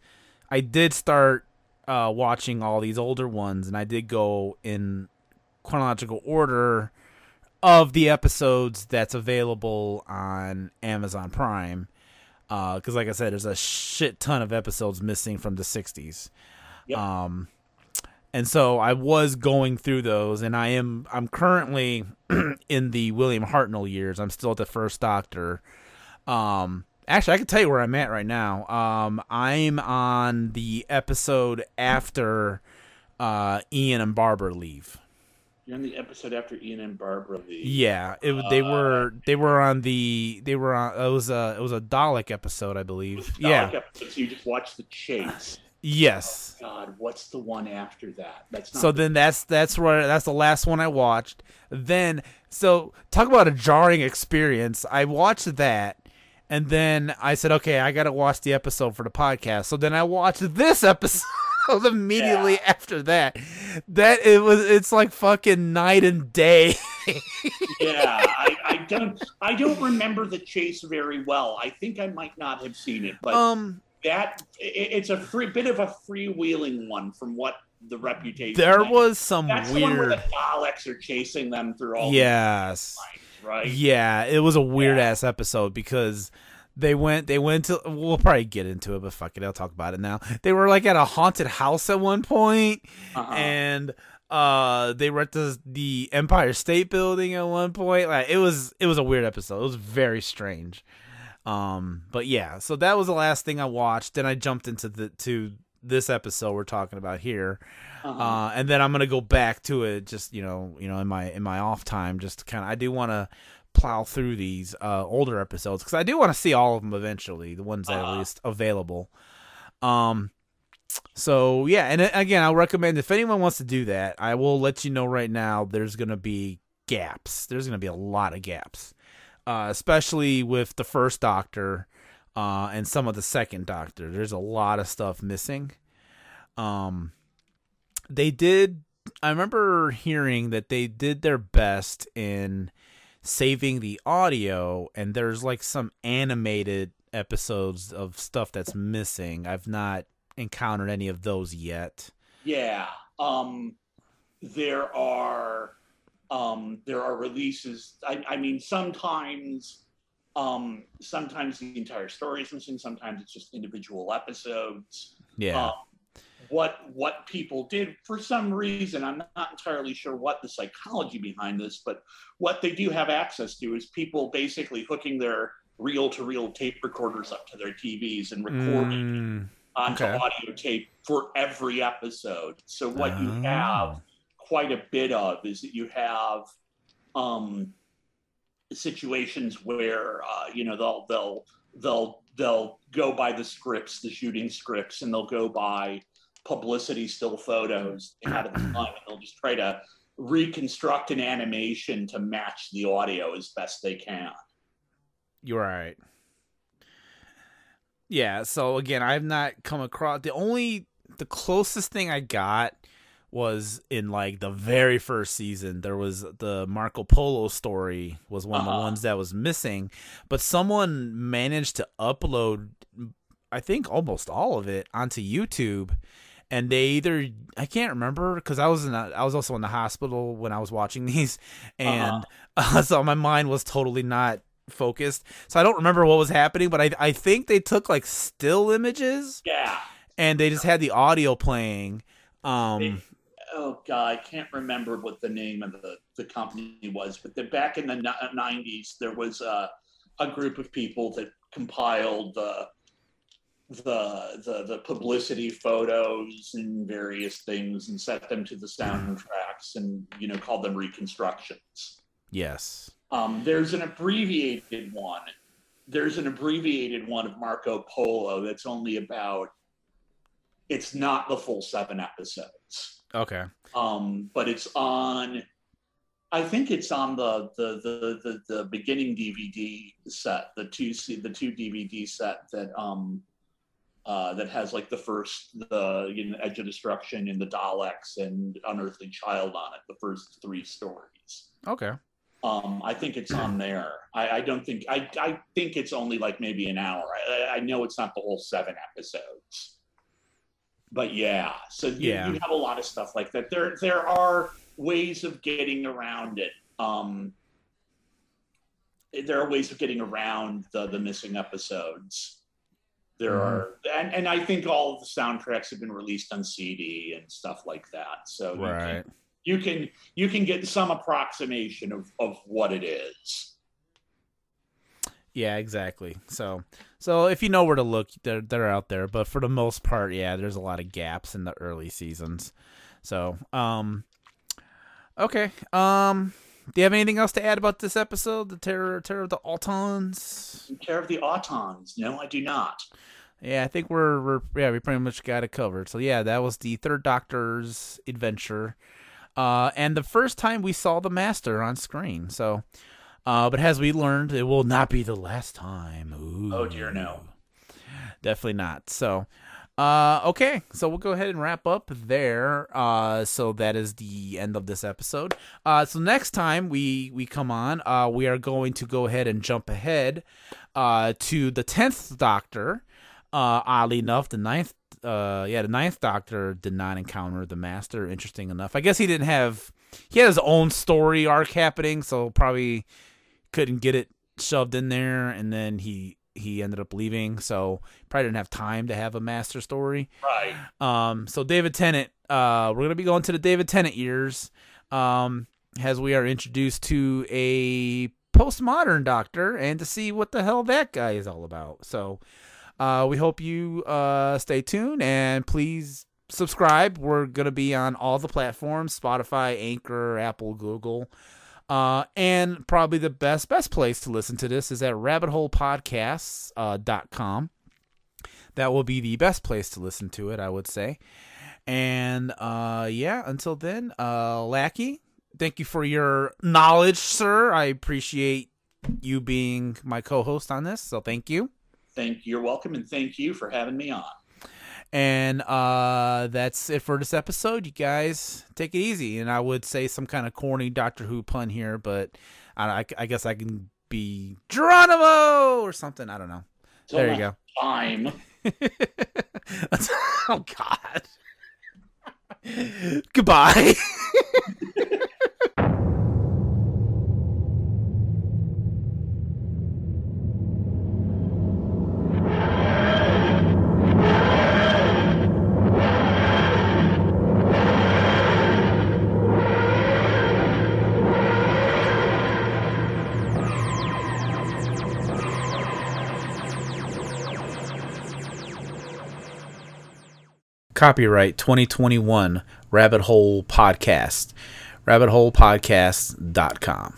I did start uh watching all these older ones and I did go in chronological order of the episodes that's available on Amazon Prime because like I said, there's a shit ton of episodes missing from the '60s. Yep. Um, and so I was going through those, and I am I'm currently [CLEARS THROAT] in the William Hartnell years. I'm still at the First Doctor. Um, actually, I can tell you where I'm at right now. Um, I'm on the episode after uh, Ian and Barbara leave. You're on the episode after Ian and Barbara leave. Yeah, it, they Uh, were they were on the they were on it was a it was a Dalek episode, I believe. Yeah. Dalek episode, so you just watch the chase. Yes. God, what's the one after that? That's not So the- then that's that's where that's the last one I watched. Then so talk about a jarring experience. I watched that and then I said, okay, I got to watch the episode for the podcast. So then I watched this episode. [LAUGHS] [LAUGHS] was immediately yeah. after that. That it was. It's like fucking night and day. yeah, I, I, don't. I don't remember the chase very well. I think I might not have seen it, but um, that it, it's a free bit of a freewheeling one from what the reputation. There was some That's weird. The one where the Daleks are chasing them through all. Yes. right. Yeah, it was a weird yeah. ass episode because they went they went to we'll probably get into it but fuck it i'll talk about it now. They were like at a haunted house at one point, uh-huh. and uh they were at the, the empire state building at one point. Like it was it was a weird episode. It was very strange. Um but yeah so that was the last thing i watched then i jumped into the to this episode we're talking about here. Uh-huh. uh and then i'm gonna go back to it just you know you know in my in my off time just kind of i do want to plow through these uh, older episodes because I do want to see all of them eventually, the ones that uh-huh. are at least available. Um, so yeah, and uh, again, I'll recommend if anyone wants to do that, I will let you know right now. There's gonna be gaps. There's gonna be a lot of gaps, uh, especially with the first Doctor uh, and some of the second Doctor. There's a lot of stuff missing. Um, they did. I remember hearing that they did their best in saving the audio and there's like some animated episodes of stuff that's missing. I've not encountered any of those yet. Yeah. Um there are um there are releases I, I mean sometimes um sometimes the entire story is missing, sometimes it's just individual episodes. Yeah. Um, what what people did for some reason i'm not entirely sure what the psychology behind this but what they do have access to is people basically hooking their reel to reel tape recorders up to their tvs and recording mm, onto okay. audio tape for every episode so what oh. you have quite a bit of is that you have um situations where uh, you know they'll they'll they'll they'll go by the scripts the shooting scripts and they'll go by publicity still photos they had at the time, and they'll just try to reconstruct an animation to match the audio as best they can. You're right. Yeah, so again, I've not come across the only the closest thing I got was in like the very first season. There was the Marco Polo story was one uh-huh. of the uh-huh. ones that was missing, but someone managed to upload I think almost all of it onto YouTube and they either I can't remember because I was in a, I was also in the hospital when I was watching [LAUGHS] these, and uh-huh. uh, [LAUGHS] so my mind was totally not focused. So I don't remember what was happening, but I I think they took like still images. Yeah. And they just had the audio playing. Um. They, oh god, I can't remember what the name of the the company was, but the, back in the '90s there was a a group of people that compiled the the, the the publicity photos and various things and set them to the soundtracks and you know called them reconstructions. Yes. Um, there's an abbreviated one. There's an abbreviated one of Marco Polo that's only about. It's not the full seven episodes. Okay. Um, but it's on. I think it's on the the the the, the beginning DVD set, the two the two DVD set that um uh, that has like the first the you know, Edge of Destruction and the Daleks and Unearthly Child on it, the first three stories. Okay. Um, I think it's on there. I, I, don't think I, I think it's only like maybe an hour. I, I know it's not the whole seven episodes, but yeah. So you, yeah. you have a lot of stuff like that. There there are ways of getting around it. Um, there are ways of getting around the the missing episodes. There mm-hmm. are, and, and I think all of the soundtracks have been released on CD and stuff like that. So right. you, can, you can you can get some approximation of of what it is. Yeah, exactly. So, so if you know where to look, they're they're out there. But for the most part, yeah, there's a lot of gaps in the early seasons. So, um, okay. Um, do you have anything else to add about this episode, the terror, terror of the Autons? Terror of the Autons. No, I do not. Yeah, I think we're we're yeah we pretty much got it covered. So yeah, that was the Third Doctor's adventure, uh, and the first time we saw the Master on screen. So, uh, but as we learned, it will not be the last time. Ooh. Oh dear, no. Definitely not. So, Uh, okay, so we'll go ahead and wrap up there. Uh, so that is the end of this episode. Uh, so next time we we come on, uh, we are going to go ahead and jump ahead, uh, to the tenth Doctor. Uh, oddly enough, the ninth, uh, yeah, the ninth Doctor did not encounter the Master. Interesting enough, I guess he didn't have. He had his own story arc happening, so probably couldn't get it shoved in there, and then he he ended up leaving, so probably didn't have time to have a master story. Right. Um, so David Tennant, uh, we're gonna be going to the David Tennant years, um, as we are introduced to a postmodern doctor and to see what the hell that guy is all about. So, uh, we hope you uh stay tuned and please subscribe. We're gonna be on all the platforms: Spotify, Anchor, Apple, Google. Uh, and probably the best best place to listen to this is at rabbitholepodcasts.com. Uh, that will be the best place to listen to it, I would say. And uh, yeah, until then, uh, Lackey, thank you for your knowledge, sir. I appreciate you being my co-host on this, so thank you. Thank you. You're welcome, and thank you for having me on. And uh, that's it for this episode. You guys take it easy. And I would say some kind of corny Doctor Who pun here, but I, I guess I can be Geronimo or something. I don't know. Till there you go. Time. [LAUGHS] oh God. [LAUGHS] Goodbye. [LAUGHS] Copyright 2021 Rabbit Hole Podcast. RabbitHolePodcast.com.